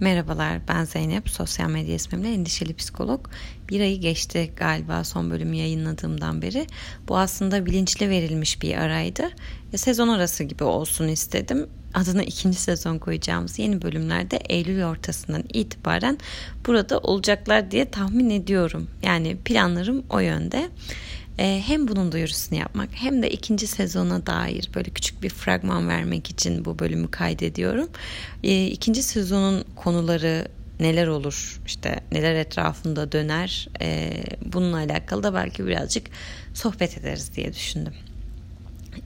Merhabalar ben Zeynep, sosyal medya ismimle endişeli psikolog. Bir ayı geçti galiba son bölümü yayınladığımdan beri. Bu aslında bilinçli verilmiş bir araydı. E, sezon arası gibi olsun istedim. Adına ikinci sezon koyacağımız yeni bölümlerde Eylül ortasından itibaren burada olacaklar diye tahmin ediyorum. Yani planlarım o yönde. Ee, hem bunun duyurusunu yapmak hem de ikinci sezona dair böyle küçük bir fragman vermek için bu bölümü kaydediyorum. Ee, ikinci sezonun konuları neler olur işte neler etrafında döner e, bununla alakalı da belki birazcık sohbet ederiz diye düşündüm.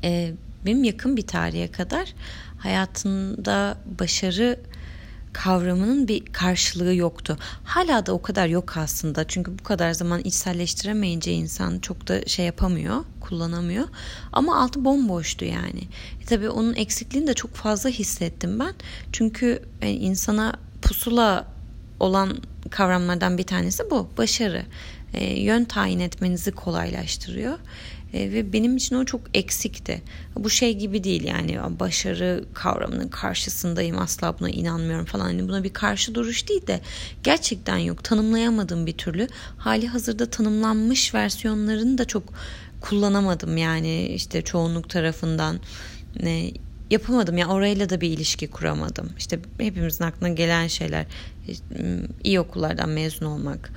E, benim yakın bir tarihe kadar hayatında başarı kavramının bir karşılığı yoktu. Hala da o kadar yok aslında. Çünkü bu kadar zaman içselleştiremeyince insan çok da şey yapamıyor, kullanamıyor. Ama altı bomboştu yani. E tabii onun eksikliğini de çok fazla hissettim ben. Çünkü yani insana pusula olan kavramlardan bir tanesi bu. Başarı. E, yön tayin etmenizi kolaylaştırıyor. E, ve benim için o çok eksikti. Bu şey gibi değil yani başarı kavramının karşısındayım asla buna inanmıyorum falan. Yani buna bir karşı duruş değil de gerçekten yok tanımlayamadım bir türlü. Hali hazırda tanımlanmış versiyonlarını da çok kullanamadım yani işte çoğunluk tarafından. Ne, yapamadım ya yani orayla da bir ilişki kuramadım. İşte hepimizin aklına gelen şeyler iyi okullardan mezun olmak,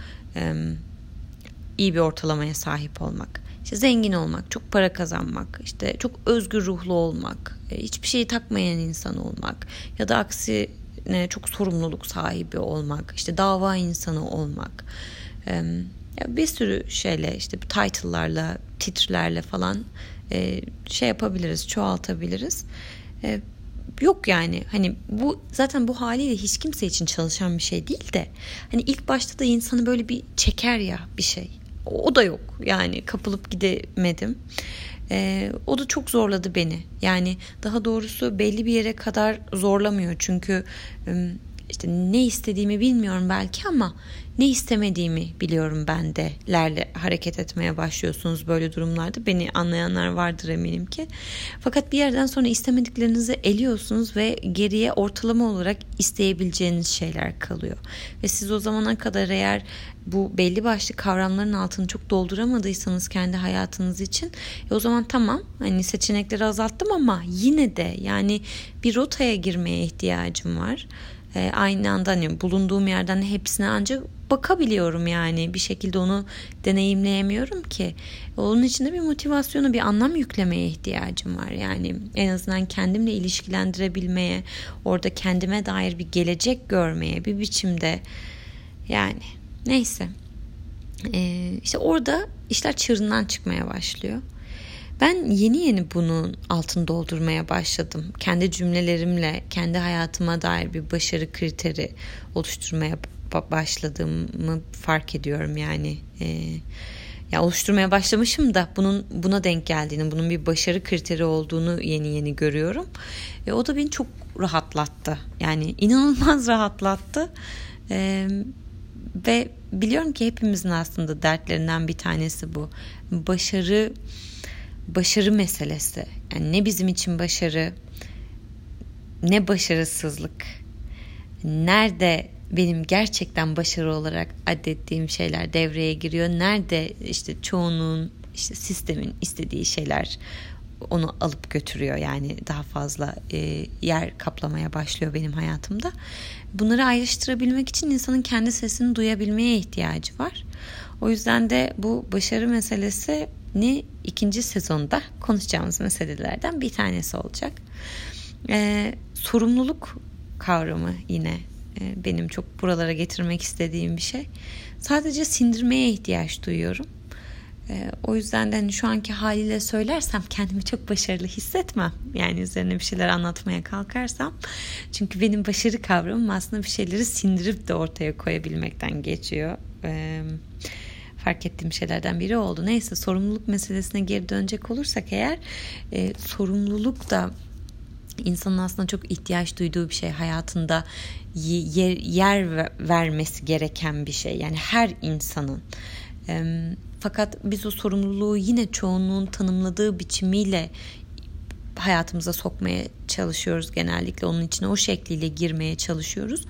iyi bir ortalamaya sahip olmak işte zengin olmak, çok para kazanmak, işte çok özgür ruhlu olmak, e, hiçbir şeyi takmayan insan olmak ya da aksine çok sorumluluk sahibi olmak, işte dava insanı olmak. Bir sürü şeyle işte title'larla, titrlerle falan e, şey yapabiliriz, çoğaltabiliriz. E, yok yani hani bu zaten bu haliyle hiç kimse için çalışan bir şey değil de hani ilk başta da insanı böyle bir çeker ya bir şey o da yok yani kapılıp gidemedim. E, o da çok zorladı beni. Yani daha doğrusu belli bir yere kadar zorlamıyor. Çünkü işte ne istediğimi bilmiyorum belki ama ne istemediğimi biliyorum ben de lerle hareket etmeye başlıyorsunuz böyle durumlarda. Beni anlayanlar vardır eminim ki. Fakat bir yerden sonra istemediklerinizi eliyorsunuz ve geriye ortalama olarak isteyebileceğiniz şeyler kalıyor. Ve siz o zamana kadar eğer bu belli başlı kavramların altını çok dolduramadıysanız kendi hayatınız için e o zaman tamam hani seçenekleri azalttım ama yine de yani bir rotaya girmeye ihtiyacım var e, aynı anda hani bulunduğum yerden hepsine ancak bakabiliyorum yani bir şekilde onu deneyimleyemiyorum ki. Onun için de bir motivasyonu bir anlam yüklemeye ihtiyacım var. Yani en azından kendimle ilişkilendirebilmeye, orada kendime dair bir gelecek görmeye bir biçimde yani neyse. Ee, işte orada işler çığırından çıkmaya başlıyor. Ben yeni yeni bunun altını doldurmaya başladım. Kendi cümlelerimle, kendi hayatıma dair bir başarı kriteri oluşturmaya başladığımı fark ediyorum yani. E, ya oluşturmaya başlamışım da bunun buna denk geldiğini, bunun bir başarı kriteri olduğunu yeni yeni görüyorum. E, o da beni çok rahatlattı. Yani inanılmaz rahatlattı. E, ve biliyorum ki hepimizin aslında dertlerinden bir tanesi bu. Başarı başarı meselesi. Yani ne bizim için başarı, ne başarısızlık. Nerede benim gerçekten başarı olarak adettiğim şeyler devreye giriyor. Nerede işte çoğunun işte sistemin istediği şeyler onu alıp götürüyor yani daha fazla e, yer kaplamaya başlıyor benim hayatımda. Bunları ayrıştırabilmek için insanın kendi sesini duyabilmeye ihtiyacı var. O yüzden de bu başarı meselesi ne ikinci sezonda konuşacağımız meselelerden bir tanesi olacak. Ee, sorumluluk kavramı yine e, benim çok buralara getirmek istediğim bir şey. Sadece sindirmeye ihtiyaç duyuyorum. E, o yüzden de hani şu anki haliyle söylersem kendimi çok başarılı hissetmem. Yani üzerine bir şeyler anlatmaya kalkarsam. Çünkü benim başarı kavramım aslında bir şeyleri sindirip de ortaya koyabilmekten geçiyor. Evet fark ettiğim şeylerden biri oldu. Neyse sorumluluk meselesine geri dönecek olursak eğer e, sorumluluk da insanın aslında çok ihtiyaç duyduğu bir şey hayatında yer, yer vermesi gereken bir şey yani her insanın e, fakat biz o sorumluluğu yine çoğunluğun tanımladığı biçimiyle hayatımıza sokmaya çalışıyoruz genellikle onun içine o şekliyle girmeye çalışıyoruz.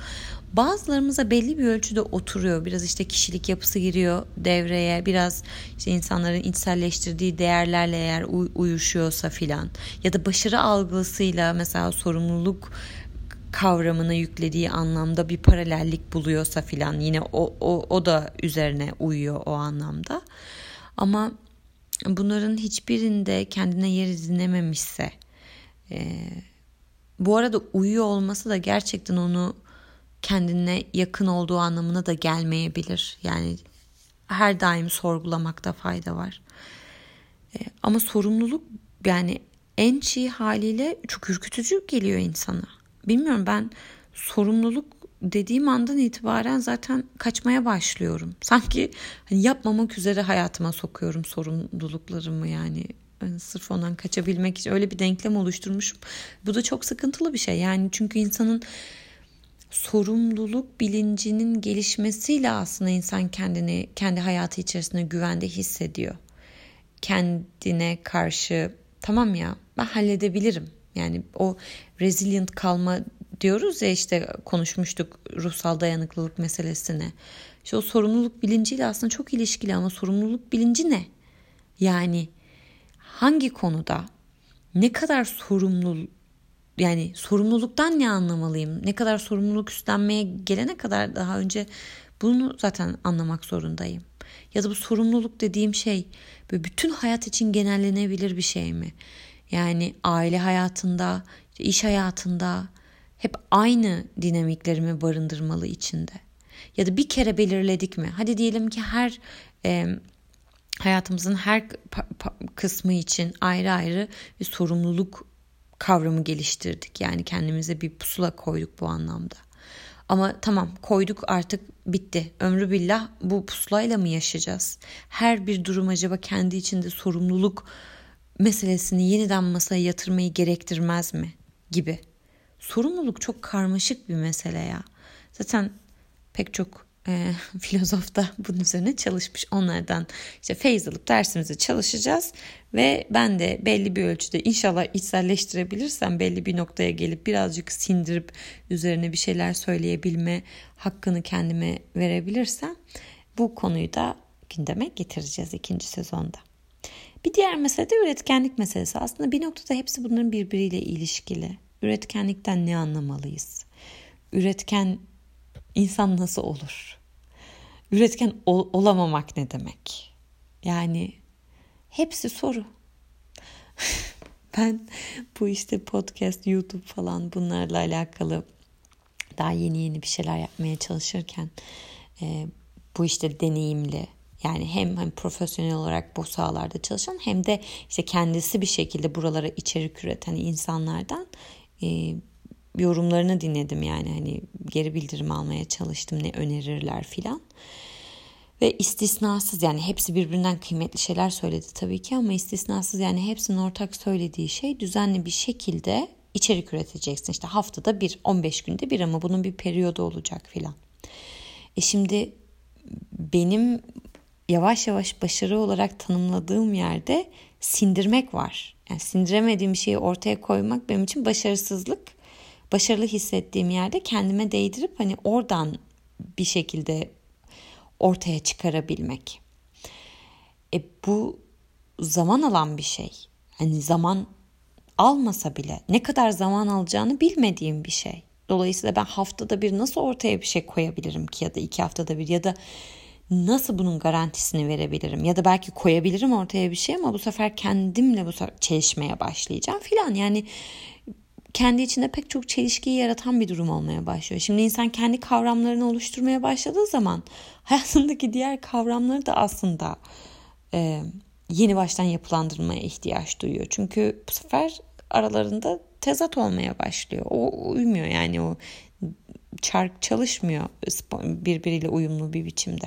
Bazılarımıza belli bir ölçüde oturuyor. Biraz işte kişilik yapısı giriyor devreye. Biraz işte insanların içselleştirdiği değerlerle eğer uyuşuyorsa filan. Ya da başarı algısıyla mesela sorumluluk kavramını yüklediği anlamda bir paralellik buluyorsa filan yine o, o, o da üzerine uyuyor o anlamda. Ama bunların hiçbirinde kendine yer edinememişse e, bu arada uyuyor olması da gerçekten onu kendine yakın olduğu anlamına da gelmeyebilir. Yani her daim sorgulamakta fayda var. E, ama sorumluluk yani en çiğ haliyle çok ürkütücü geliyor insana. Bilmiyorum ben sorumluluk dediğim andan itibaren zaten kaçmaya başlıyorum. Sanki hani yapmamak üzere hayatıma sokuyorum sorumluluklarımı yani. yani sırf ondan kaçabilmek için öyle bir denklem oluşturmuşum. Bu da çok sıkıntılı bir şey. Yani çünkü insanın sorumluluk bilincinin gelişmesiyle aslında insan kendini kendi hayatı içerisinde güvende hissediyor. Kendine karşı tamam ya ben halledebilirim. Yani o resilient kalma diyoruz ya işte konuşmuştuk ruhsal dayanıklılık meselesini. İşte o sorumluluk bilinciyle aslında çok ilişkili ama sorumluluk bilinci ne? Yani hangi konuda ne kadar sorumlu yani sorumluluktan ne anlamalıyım? Ne kadar sorumluluk üstlenmeye gelene kadar daha önce bunu zaten anlamak zorundayım. Ya da bu sorumluluk dediğim şey böyle bütün hayat için genellenebilir bir şey mi? Yani aile hayatında, iş hayatında hep aynı dinamiklerimi barındırmalı içinde. Ya da bir kere belirledik mi? Hadi diyelim ki her e, hayatımızın her kısmı için ayrı ayrı bir sorumluluk kavramı geliştirdik. Yani kendimize bir pusula koyduk bu anlamda. Ama tamam koyduk artık bitti. Ömrü billah bu pusulayla mı yaşayacağız? Her bir durum acaba kendi içinde sorumluluk meselesini yeniden masaya yatırmayı gerektirmez mi? Gibi. Sorumluluk çok karmaşık bir mesele ya. Zaten pek çok e, filozof da bunun üzerine çalışmış. Onlardan işte feyz alıp dersimizi çalışacağız ve ben de belli bir ölçüde inşallah içselleştirebilirsem belli bir noktaya gelip birazcık sindirip üzerine bir şeyler söyleyebilme hakkını kendime verebilirsem bu konuyu da gündeme getireceğiz ikinci sezonda. Bir diğer mesele de üretkenlik meselesi. Aslında bir noktada hepsi bunların birbiriyle ilişkili. Üretkenlikten ne anlamalıyız? Üretken insan nasıl olur? Üretken ol, olamamak ne demek? Yani hepsi soru. ben bu işte podcast, YouTube falan bunlarla alakalı daha yeni yeni bir şeyler yapmaya çalışırken e, bu işte deneyimli yani hem hem profesyonel olarak bu sahalarda çalışan hem de işte kendisi bir şekilde buralara içerik üreten insanlardan e, yorumlarını dinledim yani hani geri bildirim almaya çalıştım ne önerirler filan. Ve istisnasız yani hepsi birbirinden kıymetli şeyler söyledi tabii ki ama istisnasız yani hepsinin ortak söylediği şey düzenli bir şekilde içerik üreteceksin. İşte haftada bir 15 günde bir ama bunun bir periyodu olacak filan. E şimdi benim yavaş yavaş başarı olarak tanımladığım yerde sindirmek var. Yani sindiremediğim şeyi ortaya koymak benim için başarısızlık başarılı hissettiğim yerde kendime değdirip hani oradan bir şekilde ortaya çıkarabilmek. E bu zaman alan bir şey. Hani zaman almasa bile ne kadar zaman alacağını bilmediğim bir şey. Dolayısıyla ben haftada bir nasıl ortaya bir şey koyabilirim ki ya da iki haftada bir ya da nasıl bunun garantisini verebilirim ya da belki koyabilirim ortaya bir şey ama bu sefer kendimle bu sefer çelişmeye başlayacağım filan yani kendi içinde pek çok çelişkiyi yaratan bir durum olmaya başlıyor. Şimdi insan kendi kavramlarını oluşturmaya başladığı zaman hayatındaki diğer kavramları da aslında e, yeni baştan yapılandırmaya ihtiyaç duyuyor. Çünkü bu sefer aralarında tezat olmaya başlıyor. O uymuyor yani o çark çalışmıyor birbiriyle uyumlu bir biçimde.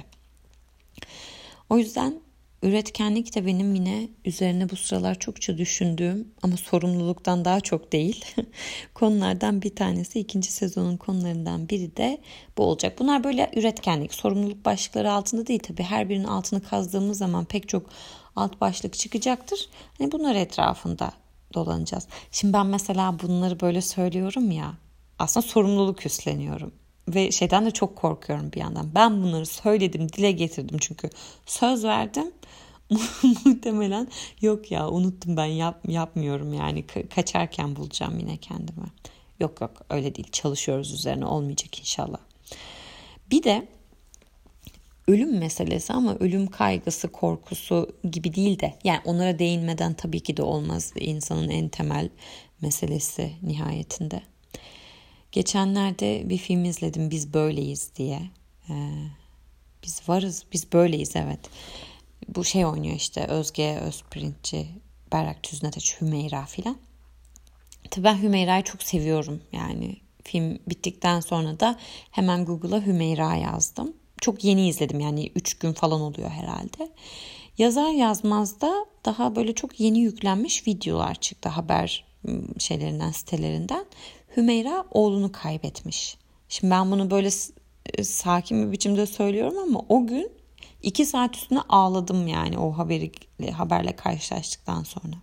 O yüzden Üretkenlik de benim yine üzerine bu sıralar çokça düşündüğüm ama sorumluluktan daha çok değil konulardan bir tanesi. ikinci sezonun konularından biri de bu olacak. Bunlar böyle üretkenlik, sorumluluk başlıkları altında değil tabii. Her birinin altını kazdığımız zaman pek çok alt başlık çıkacaktır. Hani bunlar etrafında dolanacağız. Şimdi ben mesela bunları böyle söylüyorum ya aslında sorumluluk üstleniyorum. Ve şeyden de çok korkuyorum bir yandan. Ben bunları söyledim, dile getirdim çünkü söz verdim. Muhtemelen yok ya unuttum ben yap, yapmıyorum yani Ka- kaçarken bulacağım yine kendimi. Yok yok öyle değil çalışıyoruz üzerine olmayacak inşallah. Bir de ölüm meselesi ama ölüm kaygısı, korkusu gibi değil de yani onlara değinmeden tabii ki de olmaz insanın en temel meselesi nihayetinde. Geçenlerde bir film izledim Biz Böyleyiz diye. Ee, biz varız, biz böyleyiz evet. Bu şey oynuyor işte Özge Özprintçi, Berrak Tüzneteç, Hümeyra filan. Tabii ben Hümeyra'yı çok seviyorum yani. Film bittikten sonra da hemen Google'a Hümeyra yazdım. Çok yeni izledim yani 3 gün falan oluyor herhalde. Yazar yazmaz da daha böyle çok yeni yüklenmiş videolar çıktı haber şeylerinden sitelerinden. Hümeyra oğlunu kaybetmiş. Şimdi ben bunu böyle e, sakin bir biçimde söylüyorum ama o gün iki saat üstüne ağladım yani o haberi haberle karşılaştıktan sonra.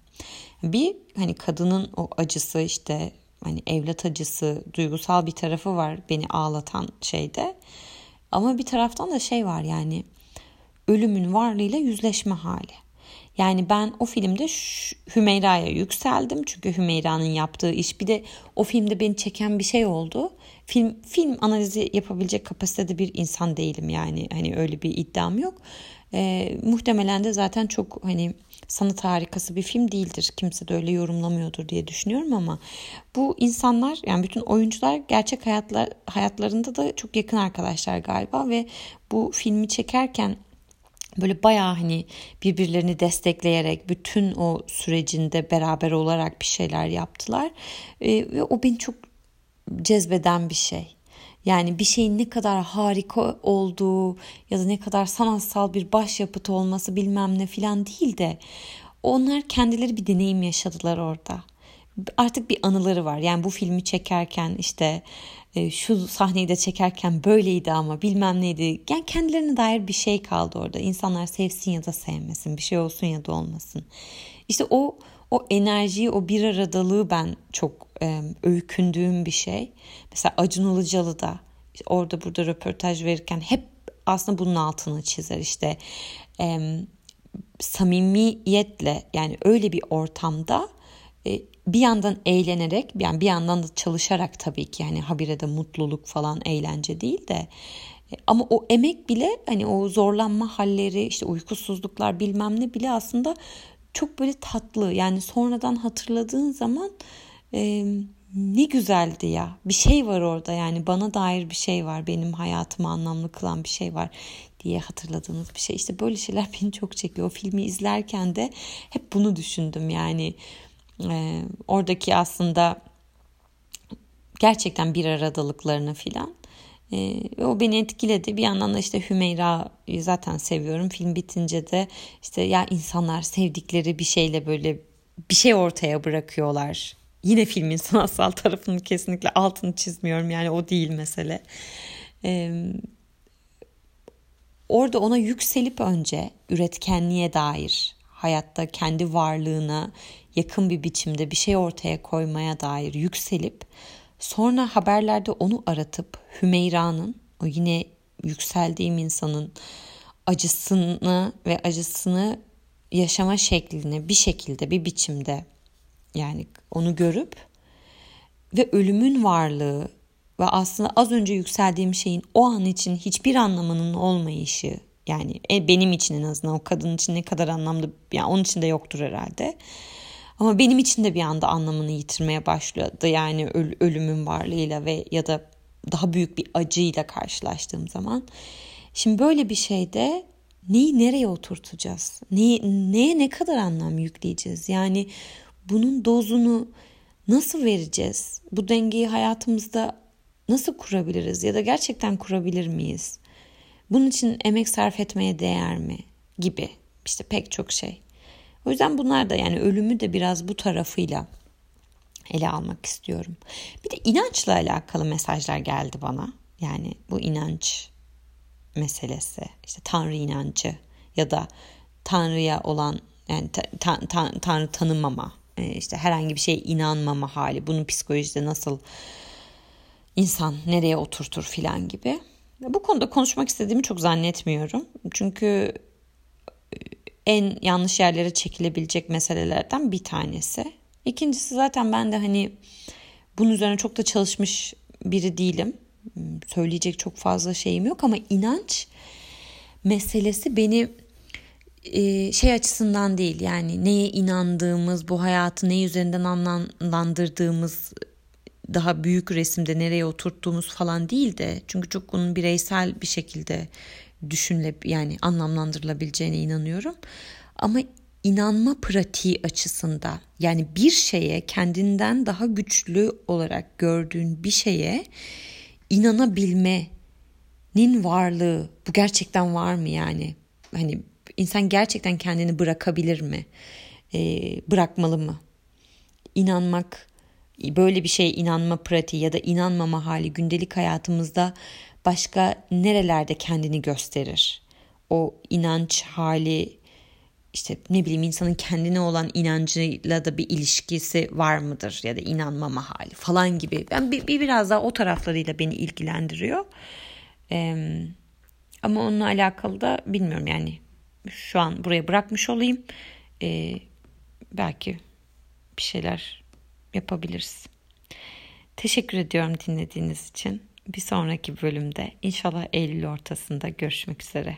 Bir hani kadının o acısı işte hani evlat acısı duygusal bir tarafı var beni ağlatan şeyde. Ama bir taraftan da şey var yani ölümün varlığıyla yüzleşme hali. Yani ben o filmde Hümeyra'ya yükseldim çünkü Hümeyra'nın yaptığı iş bir de o filmde beni çeken bir şey oldu. Film film analizi yapabilecek kapasitede bir insan değilim yani hani öyle bir iddiam yok. Ee, muhtemelen de zaten çok hani sanat harikası bir film değildir. Kimse de öyle yorumlamıyordur diye düşünüyorum ama bu insanlar yani bütün oyuncular gerçek hayatlar hayatlarında da çok yakın arkadaşlar galiba ve bu filmi çekerken böyle bayağı hani birbirlerini destekleyerek bütün o sürecinde beraber olarak bir şeyler yaptılar. E, ve o beni çok cezbeden bir şey. Yani bir şeyin ne kadar harika olduğu ya da ne kadar sanatsal bir başyapıt olması bilmem ne filan değil de onlar kendileri bir deneyim yaşadılar orada. Artık bir anıları var. Yani bu filmi çekerken işte e, şu sahneyi de çekerken böyleydi ama bilmem neydi. Yani kendilerine dair bir şey kaldı orada. İnsanlar sevsin ya da sevmesin, bir şey olsun ya da olmasın. İşte o o enerjiyi, o bir aradalığı ben çok e, öykündüğüm bir şey. Mesela Acun Ilıcalı da orada burada röportaj verirken hep aslında bunun altını çizer. İşte e, samimiyetle yani öyle bir ortamda e, bir yandan eğlenerek yani bir yandan da çalışarak tabii ki yani habire de mutluluk falan eğlence değil de e, ama o emek bile hani o zorlanma halleri işte uykusuzluklar bilmem ne bile aslında çok böyle tatlı. Yani sonradan hatırladığın zaman e, ne güzeldi ya. Bir şey var orada yani bana dair bir şey var benim hayatımı anlamlı kılan bir şey var diye hatırladığınız bir şey. İşte böyle şeyler beni çok çekiyor. O filmi izlerken de hep bunu düşündüm yani e, oradaki aslında gerçekten bir aradalıklarını filan e, o beni etkiledi. Bir yandan da işte Hümeyra'yı zaten seviyorum. Film bitince de işte ya insanlar sevdikleri bir şeyle böyle bir şey ortaya bırakıyorlar. Yine filmin sanatsal tarafını kesinlikle altını çizmiyorum. Yani o değil mesele. Ee, orada ona yükselip önce üretkenliğe dair hayatta kendi varlığına yakın bir biçimde bir şey ortaya koymaya dair yükselip sonra haberlerde onu aratıp Hümeyra'nın o yine yükseldiğim insanın acısını ve acısını yaşama şeklini bir şekilde bir biçimde yani onu görüp ve ölümün varlığı ve aslında az önce yükseldiğim şeyin o an için hiçbir anlamının olmayışı yani e, benim için en azından o kadın için ne kadar anlamlı yani onun için de yoktur herhalde. Ama benim için de bir anda anlamını yitirmeye başladı. Yani öl, ölümün varlığıyla ve ya da daha büyük bir acıyla karşılaştığım zaman. Şimdi böyle bir şeyde neyi nereye oturtacağız? Neyi, neye ne kadar anlam yükleyeceğiz? Yani bunun dozunu nasıl vereceğiz? Bu dengeyi hayatımızda nasıl kurabiliriz ya da gerçekten kurabilir miyiz? Bunun için emek sarf etmeye değer mi? Gibi işte pek çok şey. O yüzden bunlar da yani ölümü de biraz bu tarafıyla ele almak istiyorum. Bir de inançla alakalı mesajlar geldi bana. Yani bu inanç meselesi, işte Tanrı inancı ya da Tanrı'ya olan yani ta, ta, ta, Tanrı tanımama e, işte herhangi bir şeye inanmama hali. Bunun psikolojide nasıl insan nereye oturtur filan gibi. Bu konuda konuşmak istediğimi çok zannetmiyorum. Çünkü e, en yanlış yerlere çekilebilecek meselelerden bir tanesi. İkincisi zaten ben de hani bunun üzerine çok da çalışmış biri değilim. Söyleyecek çok fazla şeyim yok ama inanç meselesi beni e, şey açısından değil yani neye inandığımız, bu hayatı ne üzerinden anlamlandırdığımız daha büyük resimde nereye oturttuğumuz falan değil de çünkü çok onun bireysel bir şekilde düşünle yani anlamlandırılabileceğine inanıyorum. Ama inanma pratiği açısında yani bir şeye kendinden daha güçlü olarak gördüğün bir şeye inanabilmenin varlığı bu gerçekten var mı yani? Hani insan gerçekten kendini bırakabilir mi? Ee, bırakmalı mı? İnanmak böyle bir şeye inanma pratiği ya da inanmama hali gündelik hayatımızda başka nerelerde kendini gösterir? O inanç hali işte ne bileyim insanın kendine olan inancıyla da bir ilişkisi var mıdır ya da inanmama hali falan gibi. Ben bir, bir biraz daha o taraflarıyla beni ilgilendiriyor. Ee, ama onunla alakalı da bilmiyorum yani şu an buraya bırakmış olayım. Ee, belki bir şeyler yapabiliriz. Teşekkür ediyorum dinlediğiniz için. Bir sonraki bölümde inşallah Eylül ortasında görüşmek üzere.